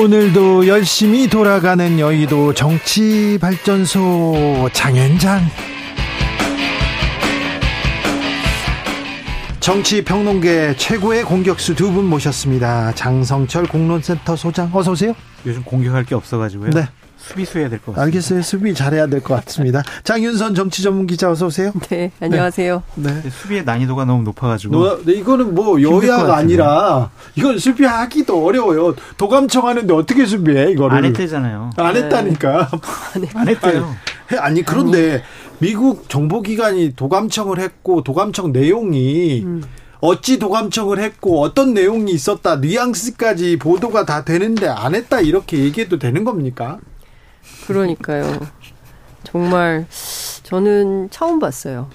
오늘도 열심히 돌아가는 여의도 정치발전소 장현장 정치평론계 최고의 공격수 두 분 모셨습니다. 장성철 공론센터 소장 어서 오세요. 요즘 공격할 게 없어가지고요. 네. 수비수 해야 될 것 같습니다. 알겠어요. 수비 잘해야 될 것 같습니다. 장윤선 정치 전문 기자 어서 오세요. 네, 안녕하세요. 네. 네. 수비의 난이도가 너무 높아가지고. 노, 네, 이거는 뭐 여야가 아니라 이건 수비하기도 어려워요. 도감청 하는데 어떻게 수비해 이거를? 안 했대잖아요. 안 했다니까. 네. 안 했대요. 아니, 아니 그런데 미국 정보기관이 도감청을 했고 도감청 내용이 음. 어찌 도감청을 했고 어떤 내용이 있었다 뉘앙스까지 보도가 다 되는데 안 했다 이렇게 얘기해도 되는 겁니까? 그러니까요. 정말 저는 처음 봤어요.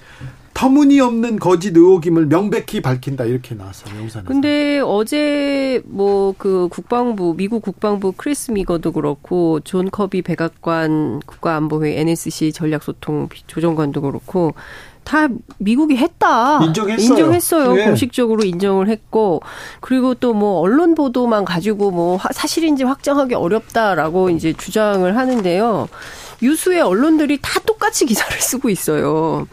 터무니없는 거짓 의혹임을 명백히 밝힌다 이렇게 나왔어요 영상에서. 근데 어제 뭐 그 국방부 미국 국방부 크리스 미거도 그렇고 존 커비 백악관 국가안보회 NSC 전략소통 조정관도 그렇고 다 미국이 했다. 인정했어요. 인정했어요. 네. 공식적으로 인정을 했고 그리고 또 뭐 언론 보도만 가지고 뭐 사실인지 확정하기 어렵다라고 이제 주장을 하는데요. 유수의 언론들이 다 똑같이 기사를 쓰고 있어요.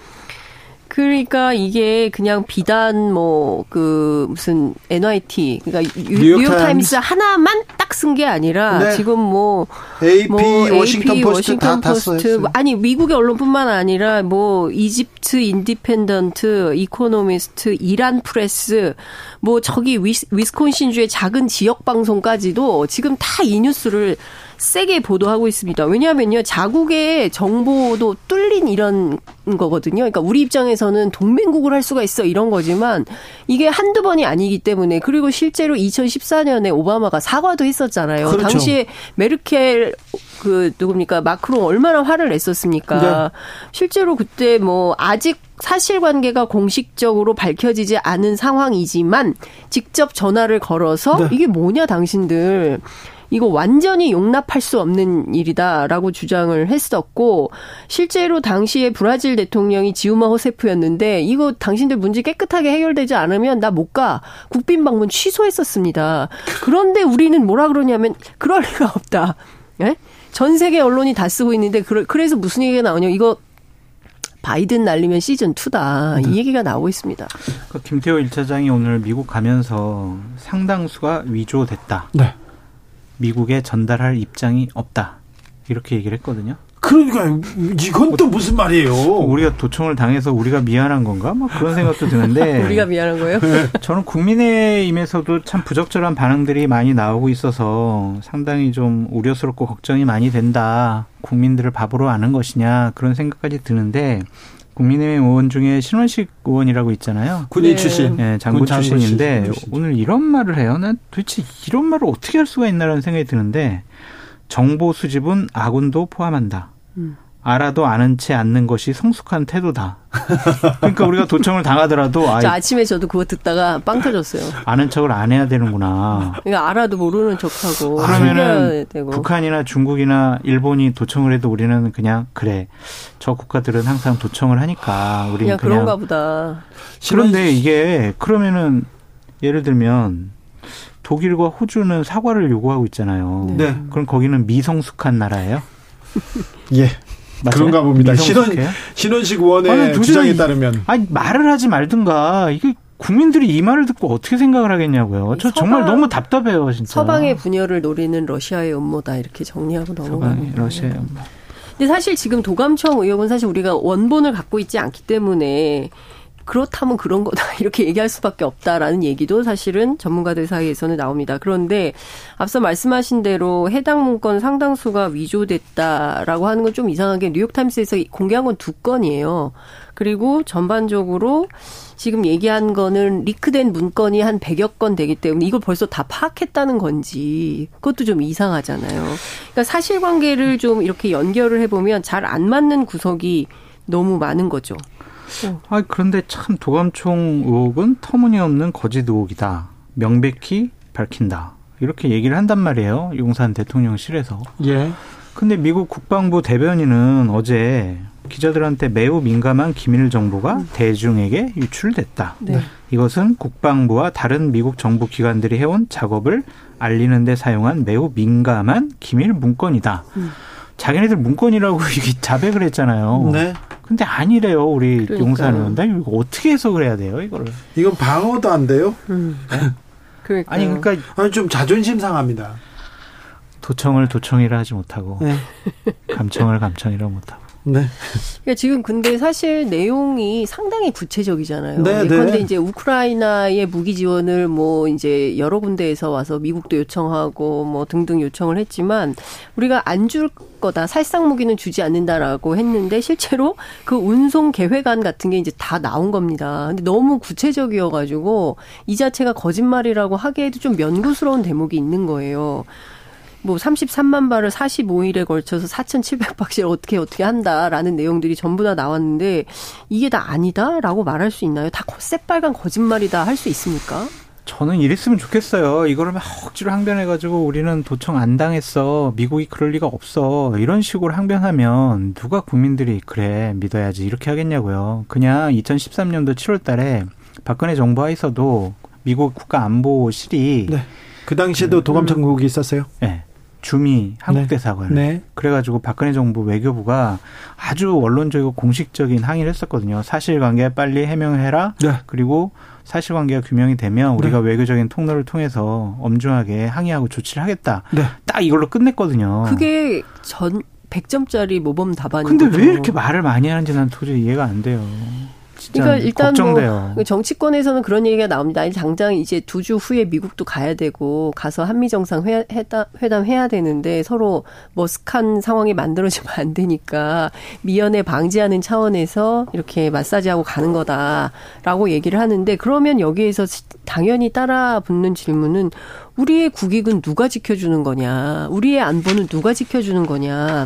그러니까 이게 그냥 비단 뭐 그 무슨 NYT 그러니까 뉴욕, 뉴욕 타임스 하나만 딱 쓴 게 아니라 네. 지금 뭐 AP, 뭐 워싱턴 AP, 포스트 워싱턴 다 포스트 다 아니 미국의 언론뿐만 아니라 뭐 이집트 인디펜던트, 이코노미스트, 이란 프레스 뭐 저기 위스, 위스콘신주의 작은 지역 방송까지도 지금 다 이 뉴스를 세게 보도하고 있습니다. 왜냐하면요, 자국의 정보도 뚫린 이런 거거든요. 그러니까 우리 입장에서는 동맹국을 할 수가 있어 이런 거지만 이게 한두 번이 아니기 때문에 그리고 실제로 2014년에 오바마가 사과도 했었잖아요. 그렇죠. 당시에 메르켈 그 누굽니까 마크롱 얼마나 화를 냈었습니까? 네. 실제로 그때 뭐 아직 사실관계가 공식적으로 밝혀지지 않은 상황이지만 직접 전화를 걸어서 네. 이게 뭐냐 당신들 이거 완전히 용납할 수 없는 일이다라고 주장을 했었고 실제로 당시에 브라질 대통령이 지우마 호세프였는데 이거 당신들 문제 깨끗하게 해결되지 않으면 나 못 가. 국빈 방문 취소했었습니다. 그런데 우리는 뭐라 그러냐면 그럴 리가 없다. 예? 전 세계 언론이 다 쓰고 있는데 그래서 무슨 얘기가 나오냐 이거 바이든 날리면 시즌 2다. 이 네. 얘기가 나오고 있습니다. 그 김태호 1차장이 오늘 미국 가면서 상당수가 위조됐다. 네. 미국에 전달할 입장이 없다. 이렇게 얘기를 했거든요. 그러니까 이건 또 무슨 말이에요? 우리가 도청을 당해서 우리가 미안한 건가? 막 그런 생각도 드는데 우리가 미안한 거예요? 저는 국민의힘에서도 참 부적절한 반응들이 많이 나오고 있어서 상당히 좀 우려스럽고 걱정이 많이 된다. 국민들을 바보로 아는 것이냐 그런 생각까지 드는데 국민의힘 의원 중에 신원식 의원이라고 있잖아요. 군인 네. 출신. 네, 장군 출신인데 출신. 오늘 이런 말을 해요. 난 도대체 이런 말을 어떻게 할 수가 있나라는 생각이 드는데 정보 수집은 아군도 포함한다. 음. 알아도 아는 채 않는 것이 성숙한 태도다. 그러니까 우리가 도청을 당하더라도 아, 아침에 저도 그거 듣다가 빵 터졌어요. 아는 척을 안 해야 되는구나. 그러니까 알아도 모르는 척하고 그러면은 북한이나 중국이나 일본이 도청을 해도 우리는 그냥 그래. 저 국가들은 항상 도청을 하니까 우리는 그냥, 그냥 그런가 보다. 그런데 이게 그러면은 예를 들면 독일과 호주는 사과를 요구하고 있잖아요. 네. 그럼 거기는 미성숙한 나라예요? 예. 맞아요? 그런가 봅니다. 신원, 신원식 의원의 아니, 주장에 따르면. 아니, 말을 하지 말든가. 이게 국민들이 이 말을 듣고 어떻게 생각을 하겠냐고요. 저 서방, 정말 너무 답답해요, 진짜. 서방의 분열을 노리는 러시아의 음모다. 이렇게 정리하고 넘어가는 러시아의 음모. 근데 사실 지금 도감청 의혹은 사실 우리가 원본을 갖고 있지 않기 때문에 그렇다면 그런 거다 이렇게 얘기할 수밖에 없다라는 얘기도 사실은 전문가들 사이에서는 나옵니다. 그런데 앞서 말씀하신 대로 해당 문건 상당수가 위조됐다라고 하는 건 좀 이상하게 뉴욕타임스에서 공개한 건 두 건이에요. 그리고 전반적으로 지금 얘기한 거는 리크된 문건이 한 100여 건 되기 때문에 이걸 벌써 다 파악했다는 건지 그것도 좀 이상하잖아요. 그러니까 사실관계를 좀 이렇게 연결을 해보면 잘 안 맞는 구석이 너무 많은 거죠. 아 그런데 참 도감총 의혹은 터무니없는 거짓 의혹이다. 명백히 밝힌다. 이렇게 얘기를 한단 말이에요. 용산 대통령실에서. 예. 근데 미국 국방부 대변인은 어제 기자들한테 매우 민감한 기밀 정보가 음. 대중에게 유출됐다. 네. 이것은 국방부와 다른 미국 정부 기관들이 해온 작업을 알리는 데 사용한 매우 민감한 기밀 문건이다. 음. 자기네들 문건이라고 이게 자백을 했잖아요. 네. 근데 아니래요, 우리 그러니까. 용사는. 나 이거 어떻게 해석을 해야 돼요, 이거를? 이건 방어도 안 돼요? 음. 네? 아니, 그러니까. 아니, 좀 자존심 상합니다. 도청을 도청이라 하지 못하고, 네. 감청을 감청이라 못하고. 네. 그러니까 지금 근데 사실 내용이 상당히 구체적이잖아요. 네, 그런데 네. 이제 우크라이나의 무기 지원을 뭐 이제 여러 군데에서 와서 미국도 요청하고 뭐 등등 요청을 했지만 우리가 안 줄 거다. 살상 무기는 주지 않는다라고 했는데 실제로 그 운송 계획안 같은 게 이제 다 나온 겁니다. 근데 너무 구체적이어 가지고 이 자체가 거짓말이라고 하기에도 좀 면구스러운 대목이 있는 거예요. 뭐 33만 발을 45일에 걸쳐서 4,700박씩 어떻게 어떻게 한다라는 내용들이 전부 다 나왔는데 이게 다 아니다라고 말할 수 있나요? 다 새빨간 거짓말이다 할 수 있습니까? 저는 이랬으면 좋겠어요. 이거를 억지로 항변해가지고 우리는 도청 안 당했어. 미국이 그럴 리가 없어. 이런 식으로 항변하면 누가 국민들이 그래 믿어야지 이렇게 하겠냐고요. 그냥 2013년도 7월 달에 박근혜 정부 하에서도 미국 국가안보실이 네. 그 당시에도 그 도감 청국이 있었어요? 네. 주미 한국 대사관. 네. 네. 그래가지고 박근혜 정부 외교부가 아주 원론적이고 공식적인 항의를 했었거든요. 사실관계 빨리 해명해라. 네. 그리고 사실관계가 규명이 되면 우리가 네. 외교적인 통로를 통해서 엄중하게 항의하고 조치를 하겠다. 네. 딱 이걸로 끝냈거든요. 그게 전 100점짜리 모범 답안이 근데 왜 이렇게 말을 많이 하는지 난 도저히 이해가 안 돼요. 그러니까 일단 뭐 걱정돼요. 뭐 정치권에서는 그런 얘기가 나옵니다. 당장 이제 두 주 후에 미국도 가야 되고 가서 한미 정상 회담 해야 되는데 서로 머쓱한 상황이 만들어지면 안 되니까 미연에 방지하는 차원에서 이렇게 마사지하고 가는 거다라고 얘기를 하는데 그러면 여기에서 당연히 따라 붙는 질문은 우리의 국익은 누가 지켜주는 거냐? 우리의 안보는 누가 지켜주는 거냐?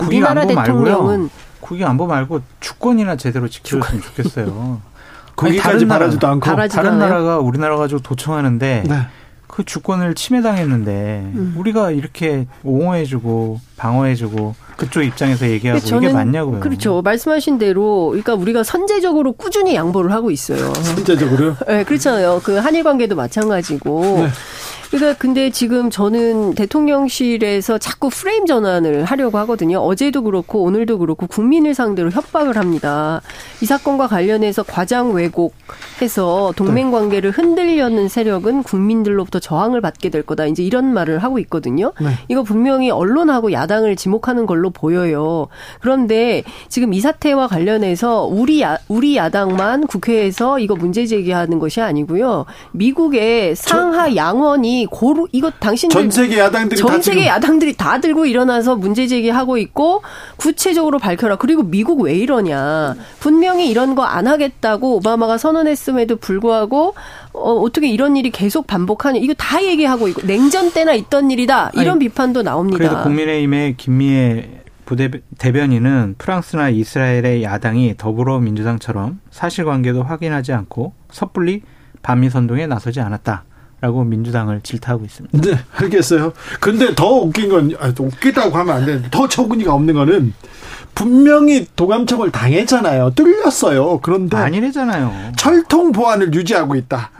우리나라 대통령은 말고요. 국익 안보 말고 주권이나 제대로 지켜줬으면 좋겠어요. 거기까지 바라지도 않고 다른 나라가 우리나라 가지고 도청하는데 네. 그 주권을 침해당했는데 음. 우리가 이렇게 옹호해주고 방어해주고 그쪽 입장에서 얘기하고 이게 맞냐고요. 그렇죠. 말씀하신 대로 그러니까 우리가 선제적으로 꾸준히 양보를 하고 있어요. 선제적으로요? 네, 그렇잖아요. 그 한일 관계도 마찬가지고. 네. 그러니까 근데 지금 저는 대통령실에서 자꾸 프레임 전환을 하려고 하거든요. 어제도 그렇고 오늘도 그렇고 국민을 상대로 협박을 합니다. 이 사건과 관련해서 과장 왜곡해서 동맹 관계를 흔들려는 세력은 국민들로부터 저항을 받게 될 거다. 이제 이런 말을 하고 있거든요. 네. 이거 분명히 언론하고 야당을 지목하는 걸로 보여요. 그런데 지금 이 사태와 관련해서 우리 야, 우리 야당만 국회에서 이거 문제 제기하는 것이 아니고요. 미국의 상하 양원이 고루 이거 당신들 전 세계 야당들이 전 세계 야당들이 다 들고 일어나서 문제 제기하고 있고 구체적으로 밝혀라. 그리고 미국 왜 이러냐. 분명히 이런 거 안 하겠다고 오바마가 선언했음에도 불구하고 어, 어떻게 이런 일이 계속 반복하냐. 이거 다 얘기하고 있고 냉전 때나 있던 일이다. 이런 아니, 비판도 나옵니다. 그래도 국민의힘의 김미애 부대 대변인은 프랑스나 이스라엘의 야당이 더불어민주당처럼 사실관계도 확인하지 않고 섣불리 반미 선동에 나서지 않았다. 라고 민주당을 질타하고 있습니다. 네, 알겠어요. 근데 더 웃긴 건, 아, 웃기다고 하면 안 되는데, 더 처분이가 없는 거는, 분명히 도감청을 당했잖아요. 뚫렸어요. 그런데. 아니래잖아요. 철통 보안을 유지하고 있다.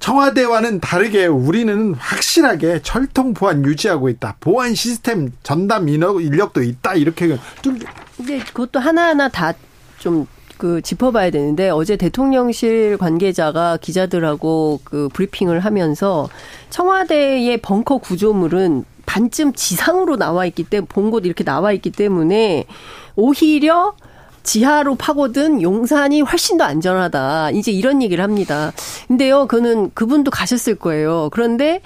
청와대와는 다르게 우리는 확실하게 철통 보안 유지하고 있다. 보안 시스템 전담 인력도 있다. 이렇게 뚫. 근데 그것도 하나하나 다 좀 그 짚어봐야 되는데 어제 대통령실 관계자가 기자들하고 그 브리핑을 하면서 청와대의 벙커 구조물은 반쯤 지상으로 나와 있기 때문에 본곳 이렇게 나와 있기 때문에 오히려 지하로 파고든 용산이 훨씬 더 안전하다. 이제 이런 얘기를 합니다. 근데요, 그는 그분도 가셨을 거예요. 그런데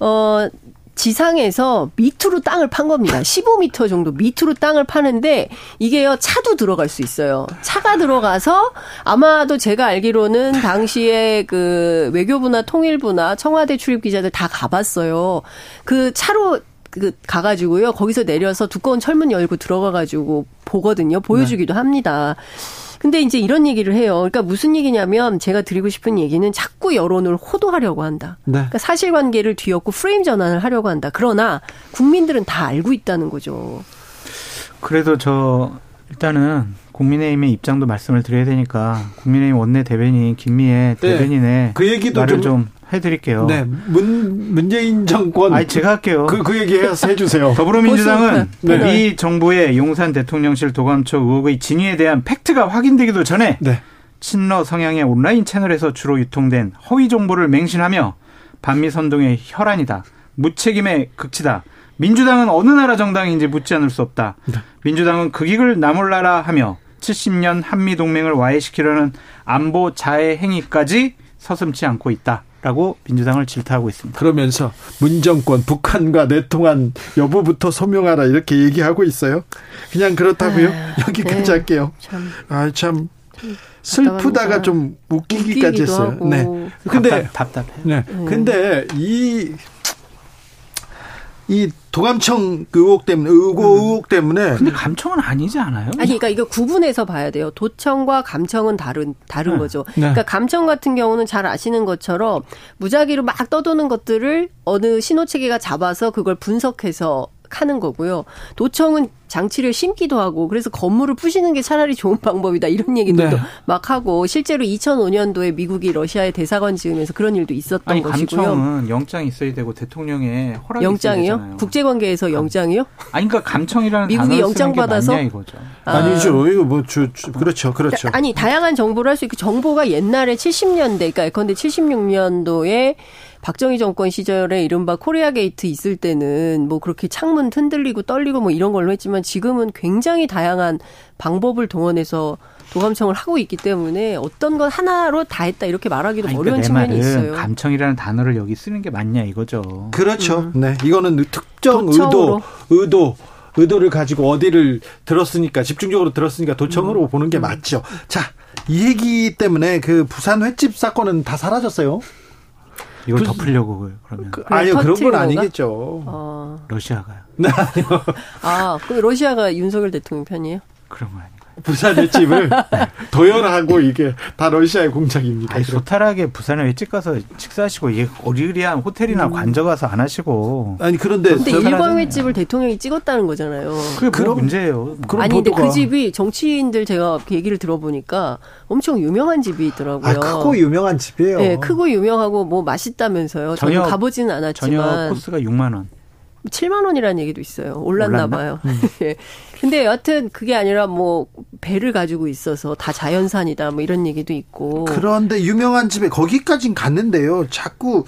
어 지상에서 밑으로 땅을 판 겁니다. 15m 정도 밑으로 땅을 파는데 이게요 차도 들어갈 수 있어요. 차가 들어가서 아마도 제가 알기로는 당시에 그 외교부나 통일부나 청와대 출입 기자들 다 가봤어요. 그 차로 그 가가지고요 거기서 내려서 두꺼운 철문 열고 들어가가지고 보거든요. 보여주기도 네. 합니다. 근데 이제 이런 얘기를 해요. 그러니까 무슨 얘기냐면 제가 드리고 싶은 얘기는 자꾸 여론을 호도하려고 한다. 네. 그러니까 사실관계를 뒤엎고 프레임 전환을 하려고 한다. 그러나 국민들은 다 알고 있다는 거죠. 그래도 저 일단은 국민의힘의 입장도 말씀을 드려야 되니까 국민의힘 원내 대변인 김미애 네. 대변인의 그 얘기도 말을 좀, 좀 해드릴게요. 네, 문 문재인 정권. 아, 제가 할게요. 그, 그 얘기 해주세요. 더불어민주당은 네. 이 정부의 용산 대통령실 도감청 의혹의 진위에 대한 팩트가 확인되기도 전에 네. 친러 성향의 온라인 채널에서 주로 유통된 허위 정보를 맹신하며 반미 선동의 혈안이다. 무책임의 극치다. 민주당은 어느 나라 정당인지 묻지 않을 수 없다. 네. 민주당은 극익을 나몰라라 하며 70년 한미 동맹을 와해시키려는 안보 자해 행위까지 서슴치 않고 있다. 라고 민주당을 질타하고 있습니다. 그러면서 문정권 북한과 내통한 여부부터 소명하라 이렇게 얘기하고 있어요. 그냥 그렇다고요. 아, 여기까지 네. 할게요. 참. 아, 참 슬프다가 좀 웃기기까지 했어요. 하고. 네. 근데 답답, 해 네. 음. 근데 이 이 도감청 의혹 때문에 의고 음. 의혹 때문에 근데 감청은 아니지 않아요? 아니 그러니까 이거 구분해서 봐야 돼요. 도청과 감청은 다른 다른 네. 거죠. 네. 그러니까 감청 같은 경우는 잘 아시는 것처럼 무작위로 막 떠도는 것들을 어느 신호 체계가 잡아서 그걸 분석해서 하는 거고요. 도청은 장치를 심기도 하고 그래서 건물을 부시는 게 차라리 좋은 방법이다 이런 얘기도 네. 막 하고 실제로 2005년도에 미국이 러시아에 대사관 지으면서 그런 일도 있었던 아니, 것이고요. 감청은 영장이 있어야 되고 대통령의 허락이 영장이요? 국제관계에서 영장이요? 아니 그러니까 감청이라는 미국이 영장 받아서 이거죠. 아. 니죠 이거 뭐 주, 주, 그렇죠, 그렇죠. 아니 다양한 정보를 할 수 있고 정보가 옛날에 70년대, 그러니까 근데 76년도에 박정희 정권 시절에 이른바 코리아 게이트 있을 때는 뭐 그렇게 창문 흔들리고 떨리고 뭐 이런 걸로 했지만 지금은 굉장히 다양한 방법을 동원해서 도감청을 하고 있기 때문에 어떤 것 하나로 다 했다 이렇게 말하기도 아니, 그러니까 어려운 측면이 있어요. 감청이라는 단어를 여기 쓰는 게 맞냐 이거죠. 그렇죠. 음. 네. 이거는 특정 도청으로. 의도, 의도, 의도를 가지고 어디를 들었으니까 집중적으로 들었으니까 도청으로 음. 보는 게 맞죠. 자, 이 얘기 때문에 그 부산 횟집 사건은 다 사라졌어요. 이걸 그, 덮으려고 그러면 그, 아니요 그런 건 아니겠죠. 어. 러시아가요. 네, 아니요. 아, 그 러시아가 윤석열 대통령 편이에요? 그런 거 아니에요. 부산 횟집을 도열하고 이게 다 러시아의 공작입니다. 아니, 소탈하게 부산에 횟집 가서 식사하시고 이게 어리리한 호텔이나 음. 관저 가서 안 하시고. 아니 그런데 근데 일광 횟집을 대통령이 찍었다는 거잖아요. 그게 뭐 그런 문제예요. 아니 근데 그 집이 정치인들 제가 그 얘기를 들어보니까 엄청 유명한 집이 있더라고요. 아, 크고 유명한 집이에요. 네, 크고 유명하고 뭐 맛있다면서요. 저는 가보지는 않았지만 저녁 코스가 6만 원. 7만 원이라는 얘기도 있어요. 올랐나, 올랐나? 봐요. 음. 예. 근데 여하튼 그게 아니라 뭐 배를 가지고 있어서 다 자연산이다 뭐 이런 얘기도 있고. 그런데 유명한 집에 거기까진 갔는데요. 자꾸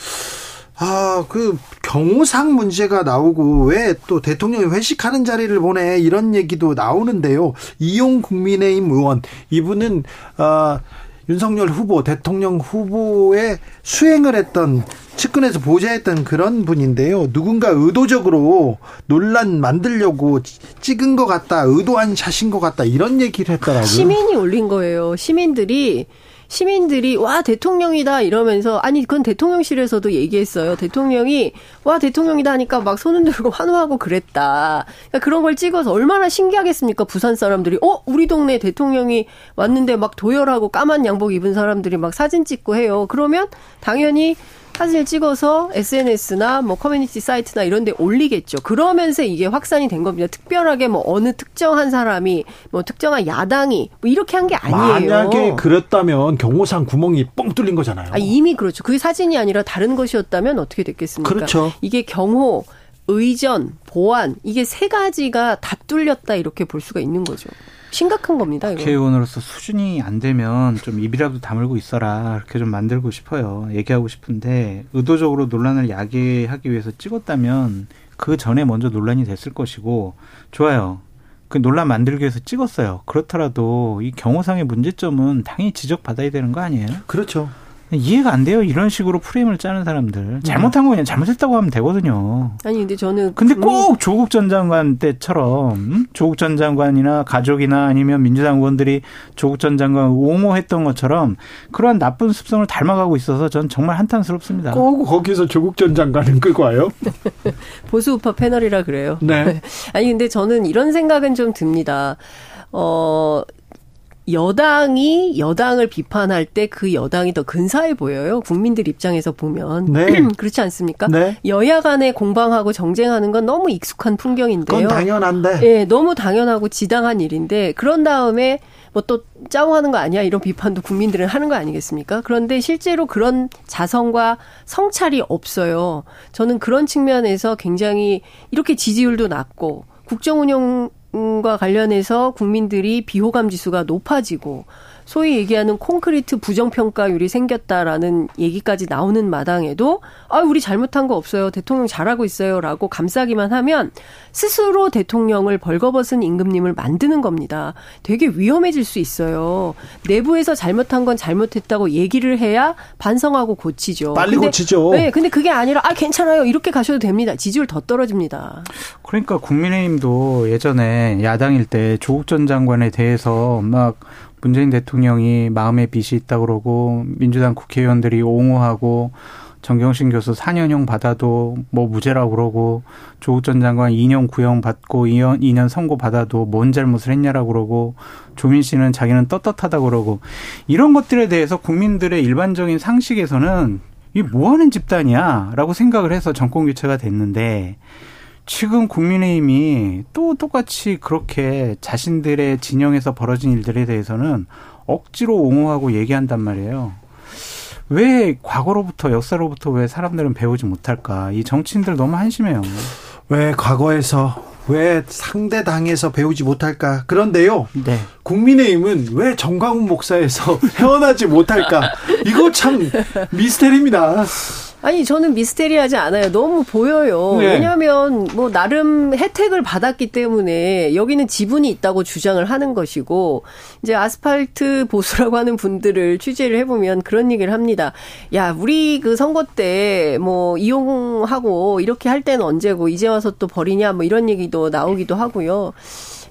아, 그 경호상 문제가 나오고 왜 또 대통령이 회식하는 자리를 보내 이런 얘기도 나오는데요. 이용 국민의힘 의원 이분은 아 윤석열 후보 대통령 후보에 수행을 했던 측근에서 보좌했던 그런 분인데요. 누군가 의도적으로 논란 만들려고 찍은 것 같다, 의도한 샷인 것 같다 이런 얘기를 했더라고요. 시민이 올린 거예요. 시민들이 시민들이 와 대통령이다 이러면서 아니 그건 대통령실에서도 얘기했어요. 대통령이 와 대통령이다 하니까 막 손을 들고 환호하고 그랬다. 그러니까 그런 걸 찍어서 얼마나 신기하겠습니까? 부산 사람들이 어 우리 동네 대통령이 왔는데 막 도열하고 까만 양복 입은 사람들이 막 사진 찍고 해요. 그러면 당연히 사진을 찍어서 SNS나 뭐 커뮤니티 사이트나 이런 데 올리겠죠. 그러면서 이게 확산이 된 겁니다. 특별하게 뭐 어느 특정한 사람이 뭐 특정한 야당이 뭐 이렇게 한 게 아니에요. 만약에 그랬다면 경호상 구멍이 뻥 뚫린 거잖아요. 아, 이미 그렇죠. 그게 사진이 아니라 다른 것이었다면 어떻게 됐겠습니까? 그렇죠. 이게 경호, 의전, 보안 이게 세 가지가 다 뚫렸다 이렇게 볼 수가 있는 거죠. 심각한 겁니다. 이거. 국회의원으로서 수준이 안 되면 좀 입이라도 다물고 있어라 이렇게 좀 만들고 싶어요. 얘기하고 싶은데 의도적으로 논란을 야기하기 위해서 찍었다면 그 전에 먼저 논란이 됐을 것이고 좋아요. 그 논란 만들기 위해서 찍었어요. 그렇더라도 이 경호상의 문제점은 당연히 지적받아야 되는 거 아니에요? 그렇죠. 이해가 안 돼요. 이런 식으로 프레임을 짜는 사람들. 잘못한 거 그냥 잘못했다고 하면 되거든요. 아니 근데 저는 근데 꼭 조국 전 장관 때처럼 음? 조국 전 장관이나 가족이나 아니면 민주당 의원들이 조국 전 장관 옹호했던 것처럼 그러한 나쁜 습성을 닮아가고 있어서 전 정말 한탄스럽습니다. 꼭 거기서 조국 전 장관은 끌고 와요? 보수 우파 패널이라 그래요. 네. 아니 근데 저는 이런 생각은 좀 듭니다. 어 여당이 여당을 비판할 때 그 여당이 더 근사해 보여요. 국민들 입장에서 보면. 네. 그렇지 않습니까? 네. 여야 간에 공방하고 정쟁하는 건 너무 익숙한 풍경인데요. 그건 당연한데. 예, 너무 당연하고 지당한 일인데 그런 다음에 뭐 또 짜오하는 거 아니야 이런 비판도 국민들은 하는 거 아니겠습니까? 그런데 실제로 그런 자성과 성찰이 없어요. 저는 그런 측면에서 굉장히 이렇게 지지율도 낮고 국정 운영 과 관련해서 국민들이 비호감 지수가 높아지고 소위 얘기하는 콘크리트 부정평가율이 생겼다라는 얘기까지 나오는 마당에도 아 우리 잘못한 거 없어요 대통령 잘하고 있어요라고 감싸기만 하면 스스로 대통령을 벌거벗은 임금님을 만드는 겁니다. 되게 위험해질 수 있어요. 내부에서 잘못한 건 잘못했다고 얘기를 해야 반성하고 고치죠. 빨리 근데, 고치죠. 네, 근데 그게 아니라 아 괜찮아요 이렇게 가셔도 됩니다. 지지율 더 떨어집니다. 그러니까 국민의힘도 예전에 야당일 때 조국 전 장관에 대해서 막 문재인 대통령이 마음에 빚이 있다 그러고 민주당 국회의원들이 옹호하고 정경심 교수 4년형 받아도 뭐 무죄라고 그러고 조국 전 장관 2년 구형 받고 2년, 2년 선고 받아도 뭔 잘못을 했냐라고 그러고 조민 씨는 자기는 떳떳하다 그러고 이런 것들에 대해서 국민들의 일반적인 상식에서는 이뭐 하는 집단이야라고 생각을 해서 정권 교체가 됐는데 지금 국민의힘이 또 똑같이 그렇게 자신들의 진영에서 벌어진 일들에 대해서는 억지로 옹호하고 얘기한단 말이에요. 왜 과거로부터 역사로부터 왜 사람들은 배우지 못할까? 이 정치인들 너무 한심해요. 왜 과거에서 왜 상대 당에서 배우지 못할까? 그런데요. 네. 국민의힘은 왜 정광훈 목사에서 헤어나지 못할까? 이거 참 미스테리입니다. 아니 저는 미스테리하지 않아요. 너무 보여요. 네. 왜냐하면 뭐 나름 혜택을 받았기 때문에 여기는 지분이 있다고 주장을 하는 것이고 이제 아스팔트 보수라고 하는 분들을 취재를 해보면 그런 얘기를 합니다. 야 우리 그 선거 때 뭐 이용하고 이렇게 할 때는 언제고 이제 와서 또 버리냐 뭐 이런 얘기도 나오기도 하고요.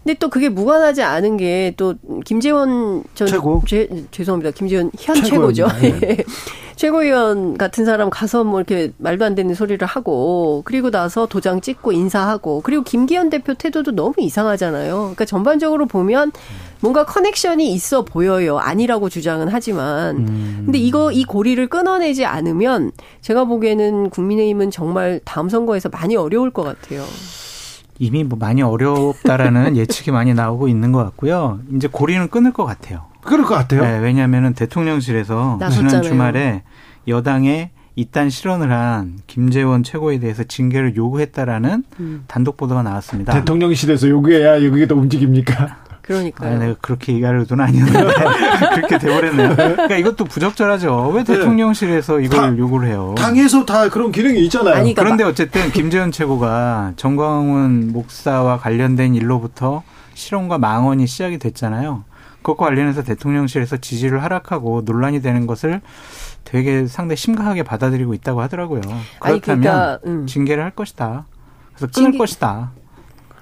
근데 또 그게 무관하지 않은 게 또 김재원 전 최고. 죄, 죄송합니다. 김재원 현. 최고죠. 네. 최고위원 같은 사람 가서 뭐 이렇게 말도 안 되는 소리를 하고 그리고 나서 도장 찍고 인사하고 그리고 김기현 대표 태도도 너무 이상하잖아요. 그러니까 전반적으로 보면 뭔가 커넥션이 있어 보여요. 아니라고 주장은 하지만. 음. 근데 이거 이 고리를 끊어내지 않으면 제가 보기에는 국민의힘은 정말 다음 선거에서 많이 어려울 것 같아요. 이미 뭐 많이 어렵다라는 예측이 많이 나오고 있는 것 같고요. 이제 고리는 끊을 것 같아요. 그럴 것 같아요. 네, 왜냐하면은 대통령실에서 나섰잖아요. 지난 주말에 여당에 이딴 실언을 한 김재원 최고에 대해서 징계를 요구했다라는 음. 단독 보도가 나왔습니다. 대통령실에서 요구해야 여기가 움직입니까? 그러니까요. 아, 내가 그렇게 얘기할 의도는 아니었는데 그렇게 돼버렸네요. 그러니까 이것도 부적절하죠. 왜 대통령실에서 이걸 다- 요구를 해요? 당에서 다 그런 기능이 있잖아요. 아니, 그러니까 그런데 어쨌든 김재현 최고가 정광훈 목사와 관련된 일로부터 실언과 망언이 시작이 됐잖아요. 그것과 관련해서 대통령실에서 지지를 하락하고 논란이 되는 것을 되게 상당히 심각하게 받아들이고 있다고 하더라고요. 아니, 그렇다면 그러니까, 음. 징계를 할 것이다. 그래서 끊을 징계- 것이다.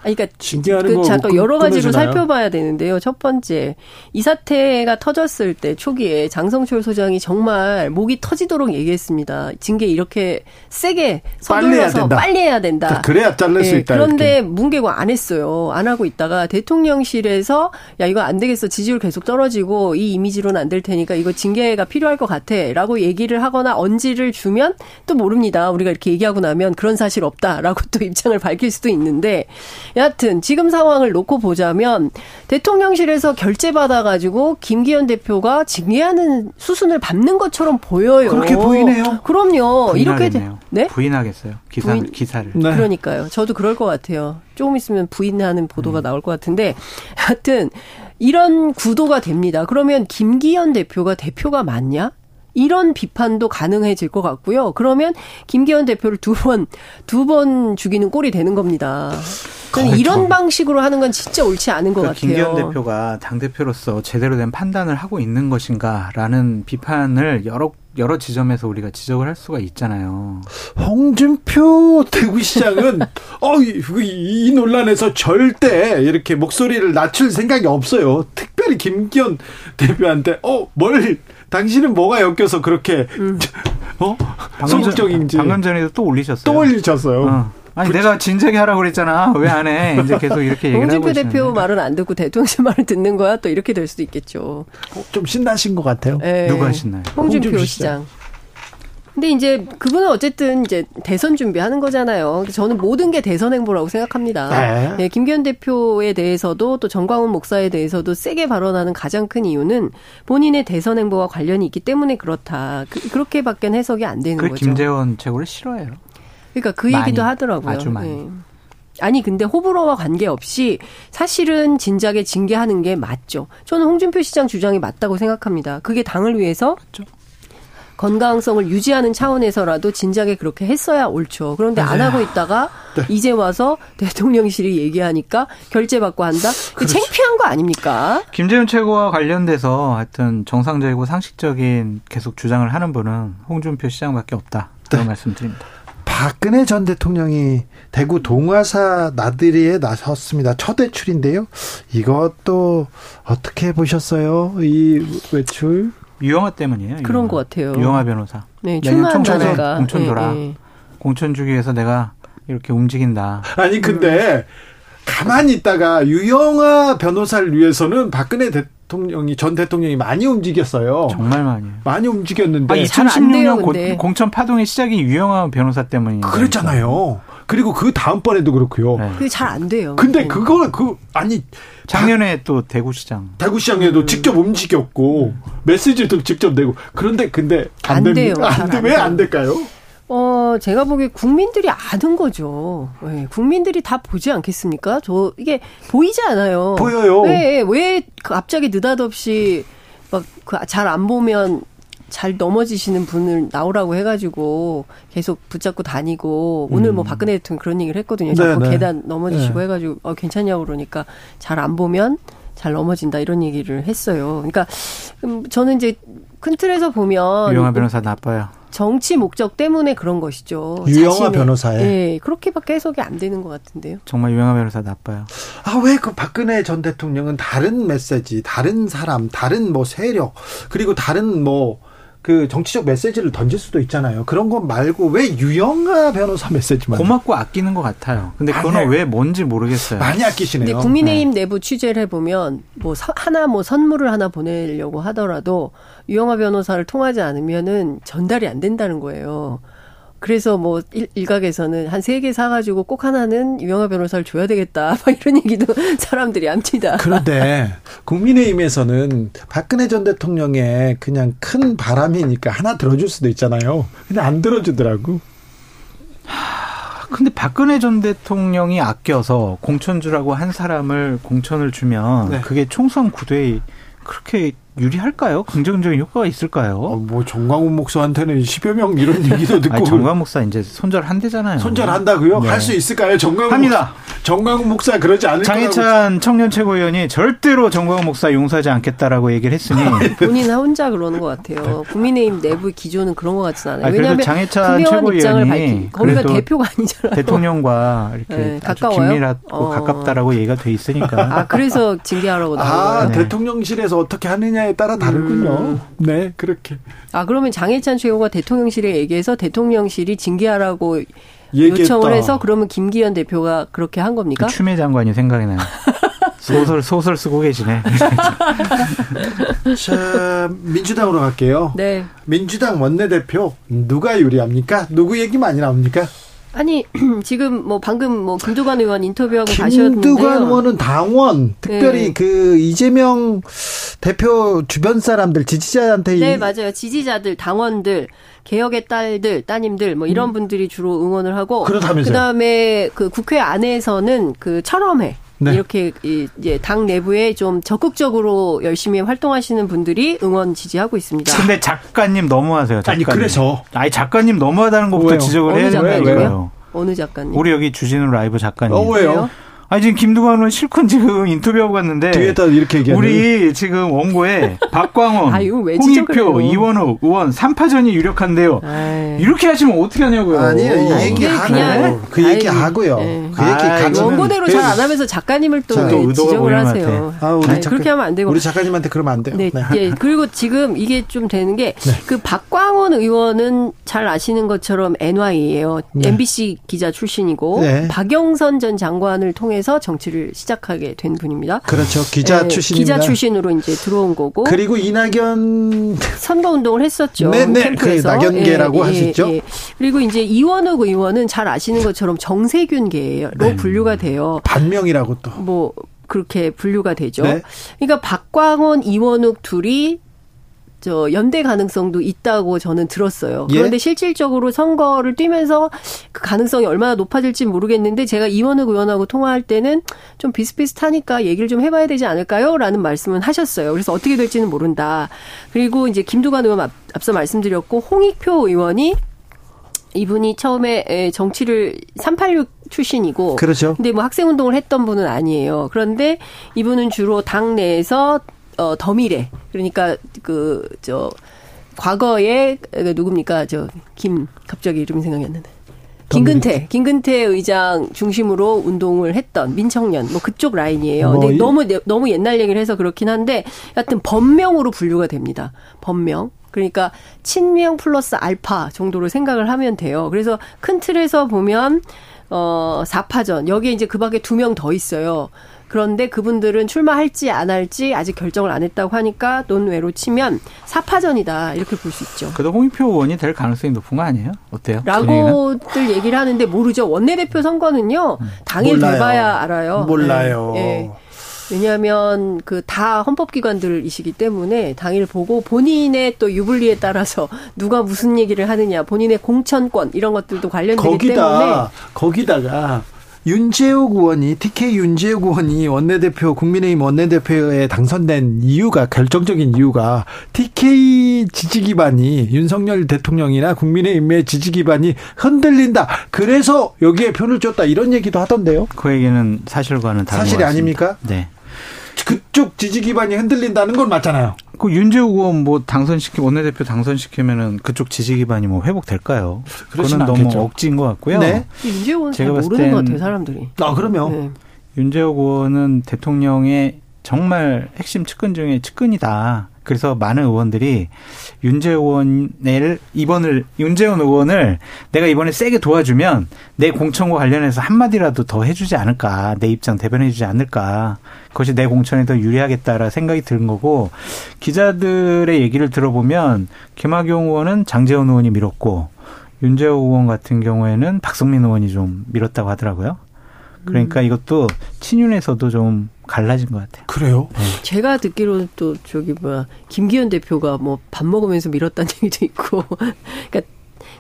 그러니까 징계하는 그거 잠깐 끊- 여러 가지로 끊어주나요? 살펴봐야 되는데요. 첫 번째, 이 사태가 터졌을 때 초기에 장성철 소장이 정말 목이 터지도록 얘기했습니다. 징계 이렇게 세게 서둘러서. 빨리 해야 된다. 그래야 잘릴 수 예, 있다. 그런데 문개고 안 했어요. 안 하고 있다가 대통령실에서 야 이거 안 되겠어 지지율 계속 떨어지고 이 이미지로는 안 될 테니까 이거 징계가 필요할 것 같아라고 얘기를 하거나 언지를 주면 또 모릅니다. 우리가 이렇게 얘기하고 나면 그런 사실 없다라고 또 입장을 밝힐 수도 있는데 여하튼 지금 상황을 놓고 보자면 대통령실에서 결제 받아가지고 김기현 대표가 징계하는 수순을 밟는 것처럼 보여요. 그렇게 보이네요. 그럼요. 이렇게. 네? 부인하겠어요. 기사 부인- 기사를. 네. 그러니까요. 저도 그럴 것 같아요. 조금 있으면 부인하는 보도가 나올 것 같은데, 하여튼, 이런 구도가 됩니다. 그러면 김기현 대표가 대표가 맞냐? 이런 비판도 가능해질 것 같고요. 그러면 김기현 대표를 두 번, 두 번 죽이는 꼴이 되는 겁니다. 저는 이런 방식으로 하는 건 진짜 옳지 않은 것 그러니까 같아요. 김기현 대표가 당대표로서 제대로 된 판단을 하고 있는 것인가라는 비판을 여러 여러 지점에서 우리가 지적을 할 수가 있잖아요. 홍준표 대구시장은 어, 이, 이 논란에서 절대 이렇게 목소리를 낮출 생각이 없어요. 특별히 김기현 대표한테 어, 뭘 당신은 뭐가 엮여서 그렇게 음. 어? 소극적인지 방금 전에도 또 올리셨어요. 또 올리셨어요. 어. 아니 그치. 내가 진작에 하라고 그랬잖아. 왜 안 해? 이제 계속 이렇게 얘기를 하고 홍준표 대표 말은 안 듣고 대통령 말을 듣는 거야. 또 이렇게 될 수도 있겠죠. 어, 좀 신나신 것 같아요. 네. 누가 신나요? 홍준표, 홍준표 시장. 근데 이제 그분은 어쨌든 이제 대선 준비하는 거잖아요. 저는 모든 게 대선 행보라고 생각합니다. 네. 네, 김기현 대표에 대해서도 또 정광훈 목사에 대해서도 세게 발언하는 가장 큰 이유는 본인의 대선 행보와 관련이 있기 때문에 그렇다. 그, 렇게밖에 해석이 안 되는 그 거죠. 김재원 최고를 싫어해요. 그러니까 그 많이, 얘기도 하더라고요. 아주 많이. 네. 아니 근데 호불호와 관계없이 사실은 진작에 징계하는 게 맞죠. 저는 홍준표 시장 주장이 맞다고 생각합니다. 그게 당을 위해서 맞죠. 건강성을 유지하는 차원에서라도 진작에 그렇게 했어야 옳죠. 그런데 안 하고 있다가 네. 이제 와서 대통령실이 얘기하니까 결재받고 한다? 그. 창피한 거 아닙니까? 김재훈 최고와 관련돼서 하여튼 정상적이고 상식적인 계속 주장을 하는 분은 홍준표 시장밖에 없다. 그런 네. 말씀드립니다. 박근혜 전 대통령이 대구 동화사 나들이에 나섰습니다. 첫 외출인데요. 이것도 어떻게 보셨어요? 이 외출? 유영아 때문이에요. 그런 유영아. 것 같아요. 유영아 변호사. 네, 출마하다가 공천 줘라. 네, 네. 공천 주기 위해서 내가 이렇게 움직인다. 아니 근데 가만히 있다가 유영아 변호사를 위해서는 박근혜 대통령이 전 대통령이 많이 움직였어요. 정말 많이. 많이 움직였는데. 아니, 2016년 공천 파동의 시작이 유영아 변호사 때문이에요. 그랬잖아요. 그리고 그 다음번에도 그렇고요. 네. 그게 잘 안 돼요. 근데 그거는 그 아니 작년에 또 대구시장. 대구시장에도 음. 직접 움직였고 메시지도 직접 내고 그런데 근데 안, 안 돼요. 안돼 왜안 될까요? 어, 제가 보기에 국민들이 아는 거죠. 네, 국민들이 다 보지 않겠습니까? 저, 이게 보이지 않아요. 보여요. 네, 왜 갑자기 느닷없이 막 그 잘 안 보면 잘 넘어지시는 분을 나오라고 해가지고 계속 붙잡고 다니고 음. 오늘 뭐 음. 박근혜 대통령 그런 얘기를 했거든요. 자꾸 네, 네. 계단 넘어지시고 네. 해가지고 어 괜찮냐고 그러니까 잘 안 보면 잘 넘어진다 이런 얘기를 했어요. 그러니까 음, 저는 이제 큰 틀에서 보면 유영아 변호사 나빠요. 정치 목적 때문에 그런 것이죠. 유영아 변호사에. 네, 그렇게밖에 해석이 안 되는 것 같은데요. 정말 유영아 변호사 나빠요. 아, 왜 그 박근혜 전 대통령은 다른 메시지, 다른 사람, 다른 뭐 세력, 그리고 다른 뭐 그 정치적 메시지를 던질 수도 있잖아요. 그런 것 말고 왜 유영아 변호사 메시지만 고맙고 아끼는 것 같아요. 근데 그거는 아니, 왜 뭔지 모르겠어요. 많이 아끼시네요. 근데 국민의힘 네. 내부 취재를 해보면 뭐 하나 뭐 선물을 하나 보내려고 하더라도 유영아 변호사를 통하지 않으면은 전달이 안 된다는 거예요. 그래서 뭐 일, 각에서는 한 세 개 사가지고 꼭 하나는 유영아 변호사를 줘야 되겠다. 막 이런 얘기도 사람들이 합니다. 그런데 국민의힘에서는 박근혜 전 대통령의 그냥 큰 바람이니까 하나 들어줄 수도 있잖아요. 근데 안 들어주더라고. 근데 박근혜 전 대통령이 아껴서 공천주라고 한 사람을 공천을 주면 네. 그게 총선 구도에 그렇게 유리할까요? 긍정적인 효과가 있을까요? 어, 뭐 정광훈 목사한테는 10여 명 이런 얘기도 듣고 아니, 정광훈 목사 이제 손절한대잖아요. 손절한다고요? 네. 할수 있을까요? 정광훈 합니다. 정광훈 목사 그러지 않을 장해찬 청년 최고위원이 절대로 정광훈 목사 용서하지 않겠다라고 얘기를 했으니 본인 혼자 그러는 것 같아요. 국민의힘 내부 기조는 그런 것 같지는 않아요. 아니, 왜냐하면 장해찬 최고위원이 거기가 대표가 아니잖아요. 대통령과 이렇게 네, 가까워요? 긴밀하고 어. 가깝다라고 얘기가 돼 있으니까. 아 그래서 징계하라고 나온 아, 거예요. 대통령실에서 어떻게 하느냐 분야에 따라 다르군요. 음. 네, 그렇게. 아, 그러면 장혜찬 최고가 대통령실에 얘기해서 대통령실이 징계하라고 얘기했다. 요청을 해서 그러면 김기현 대표가 그렇게 한 겁니까? 그 추미애 장관이 생각이 나요. 소설 소설 쓰고 계시네. 자 민주당으로 갈게요. 네. 민주당 원내대표 누가 유리합니까? 누구 얘기 많이 나옵니까? 아니 지금 뭐 방금 뭐 김두관 의원 인터뷰하고 가셨는데요. 김두관 의원은 당원 특별히 네. 그 이재명 대표 주변 사람들 지지자한테 네 맞아요 지지자들 당원들 개혁의 딸들 따님들 뭐 이런 음. 분들이 주로 응원을 하고 그렇다면서요. 그다음에 그 국회 안에서는 그 철험회 네. 이렇게 이제 당 내부에 좀 적극적으로 열심히 활동하시는 분들이 응원 지지하고 있습니다. 근데 작가님 너무하세요. 작가님. 아니 그래서 아니 작가님 너무하다는 것부터 왜요? 지적을 해야 되는 거예요. 어느 작가님? 우리 여기 주진우 라이브 작가님. 어, 왜요? 아니 지금 김두관 의원 실컷 지금 인터뷰하고 갔는데 뒤에다 이렇게 얘기하는 우리 지금 원고에 박광원, 아유, 왜 홍익표? 이원욱 의원 3파전이 유력한데요. 아이. 이렇게 하시면 어떻게 하냐고요. 아니에요 이 아니, 얘기 하고 그냥- 그 얘기 아이, 하고요. 네. 그 얘기 아이, 같이 원고대로 잘 안 하면서 작가님을 또 의도가 지적을 하세요. 아, 우리 아니, 작가- 그렇게 하면 안 되고. 우리 작가님한테 그러면 안 돼요. 네, 네. 예. 그리고 지금 이게 좀 되는 게 그 박광원 의원은 잘 아시는 것처럼 NY예요. 네. MBC 기자 출신이고 네. 박영선 전 장관을 통해 서 정치를 시작하게 된 분입니다. 그렇죠. 기자 예, 출신입니다. 기자 출신으로 이제 들어온 거고 그리고 이낙연 선거 운동을 했었죠. 네, 네. 캠프에서. 그 낙연계라고 하셨죠? 그리고 이제 이원욱 의원은 잘 아시는 것처럼 정세균계로 네. 분류가 돼요. 반명이라고 또. 뭐 그렇게 분류가 되죠. 네. 그러니까 박광원, 이원욱 둘이 저 연대 가능성도 있다고 저는 들었어요. 예? 그런데 실질적으로 선거를 뛰면서 그 가능성이 얼마나 높아질지 모르겠는데 제가 이원욱 의원하고 통화할 때는 좀 비슷비슷하니까 얘기를 좀 해봐야 되지 않을까요?라는 말씀은 하셨어요. 그래서 어떻게 될지는 모른다. 그리고 이제 김두관 의원 앞, 앞서 말씀드렸고 홍익표 의원이 이분이 처음에 에, 정치를 386 출신이고 그렇죠. 근데 뭐 학생 운동을 했던 분은 아니에요. 그런데 이분은 주로 당 내에서 어 더미래 그러니까 그 저 과거에 그 누굽니까 저 김 갑자기 이름이 생각이 안 나네. 김근태, 김근태 의장 중심으로 운동을 했던 민청년, 뭐 그쪽 라인이에요. 뭐 근데 이- 너무 너무 옛날 얘기를 해서 그렇긴 한데, 여하튼 법명으로 분류가 됩니다. 법명. 그러니까 친명 플러스 알파 정도로 생각을 하면 돼요. 그래서 큰 틀에서 보면 어 4파전 여기에 이제 그 밖에 두 명 더 있어요. 그런데 그분들은 출마할지 안 할지 아직 결정을 안 했다고 하니까 논외로 치면 4파전이다 이렇게 볼 수 있죠. 그래도 홍익표 의원이 될 가능성이 높은 거 아니에요? 어때요? 라고들 얘기를 하는데 모르죠. 원내대표 선거는요. 당일 몰라요. 돼봐야 알아요. 몰라요. 네, 네. 왜냐하면 그 다 헌법기관들이시기 때문에 당일 보고 본인의 또 유불리에 따라서 누가 무슨 얘기를 하느냐, 본인의 공천권 이런 것들도 관련되기 때문에 거기다 거기다가 윤재욱 의원이 TK 윤재욱 의원이 원내대표 국민의힘 원내대표에 당선된 이유가 결정적인 이유가 TK 지지 기반이 윤석열 대통령이나 국민의힘의 지지 기반이 흔들린다. 그래서 여기에 표를 줬다 이런 얘기도 하던데요. 그 얘기는 사실과는 다른 사실이. 아닙니까? 네. 그쪽 지지 기반이 흔들린다는 건 맞잖아요. 그 윤재욱 의원 뭐 당선시키 원내대표 당선시키면은 그쪽 지지 기반이 뭐 회복될까요? 그거는 않겠죠. 너무 억지인 것 같고요. 네. 윤재호는 잘 제가 봤을 모르는 것 땐- 같아요, 사람들이. 아 그러면 네. 윤재욱 의원은 대통령의 정말 핵심 측근 중에 측근이다. 그래서 많은 의원들이 윤재욱 의원을 이번을 윤재원 의원을 내가 이번에 세게 도와주면 내 공천과 관련해서 한마디라도 더 해주지 않을까 내 입장 대변해주지 않을까 그것이 내 공천에 더 유리하겠다라 생각이 드는 거고 기자들의 얘기를 들어보면 김학용 의원은 장재원 의원이 밀었고 윤재욱 의원 같은 경우에는 박성민 의원이 좀 밀었다고 하더라고요. 그러니까 이것도 친윤에서도 좀 갈라진 것 같아요. 그래요. 제가 듣기로는 또 저기 뭐야 김기현 대표가 뭐 밥 먹으면서 밀었다는 얘기도 있고, 그러니까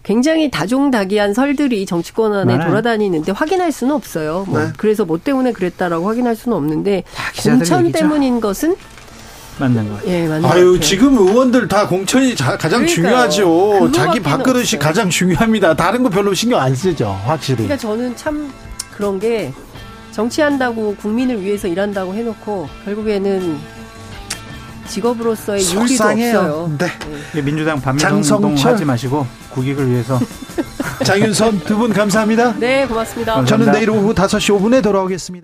굉장히 다종다기한 설들이 정치권 안에 많아요. 돌아다니는데 확인할 수는 없어요. 뭐 네. 그래서 뭐 때문에 그랬다라고 확인할 수는 없는데 공천 얘기죠. 때문인 것은 맞는 것 같아요. 예 맞는 것 아유 같아요. 지금 의원들 다 공천이 자- 가장 그러니까요. 중요하죠. 자기 밥그릇이 없어요. 가장 중요합니다. 다른 거 별로 신경 안 쓰죠. 확실히. 그러니까 저는 참 그런 게 정치한다고 국민을 위해서 일한다고 해놓고 결국에는 직업으로서의 윤리도 속상해요. 없어요. 네. 예, 민주당 장성철. 하지 마시고 국익을 위해서 장윤선 두 분 감사합니다. 네 고맙습니다. 감사합니다. 저는 내일 오후 5시 5분에 돌아오겠습니다.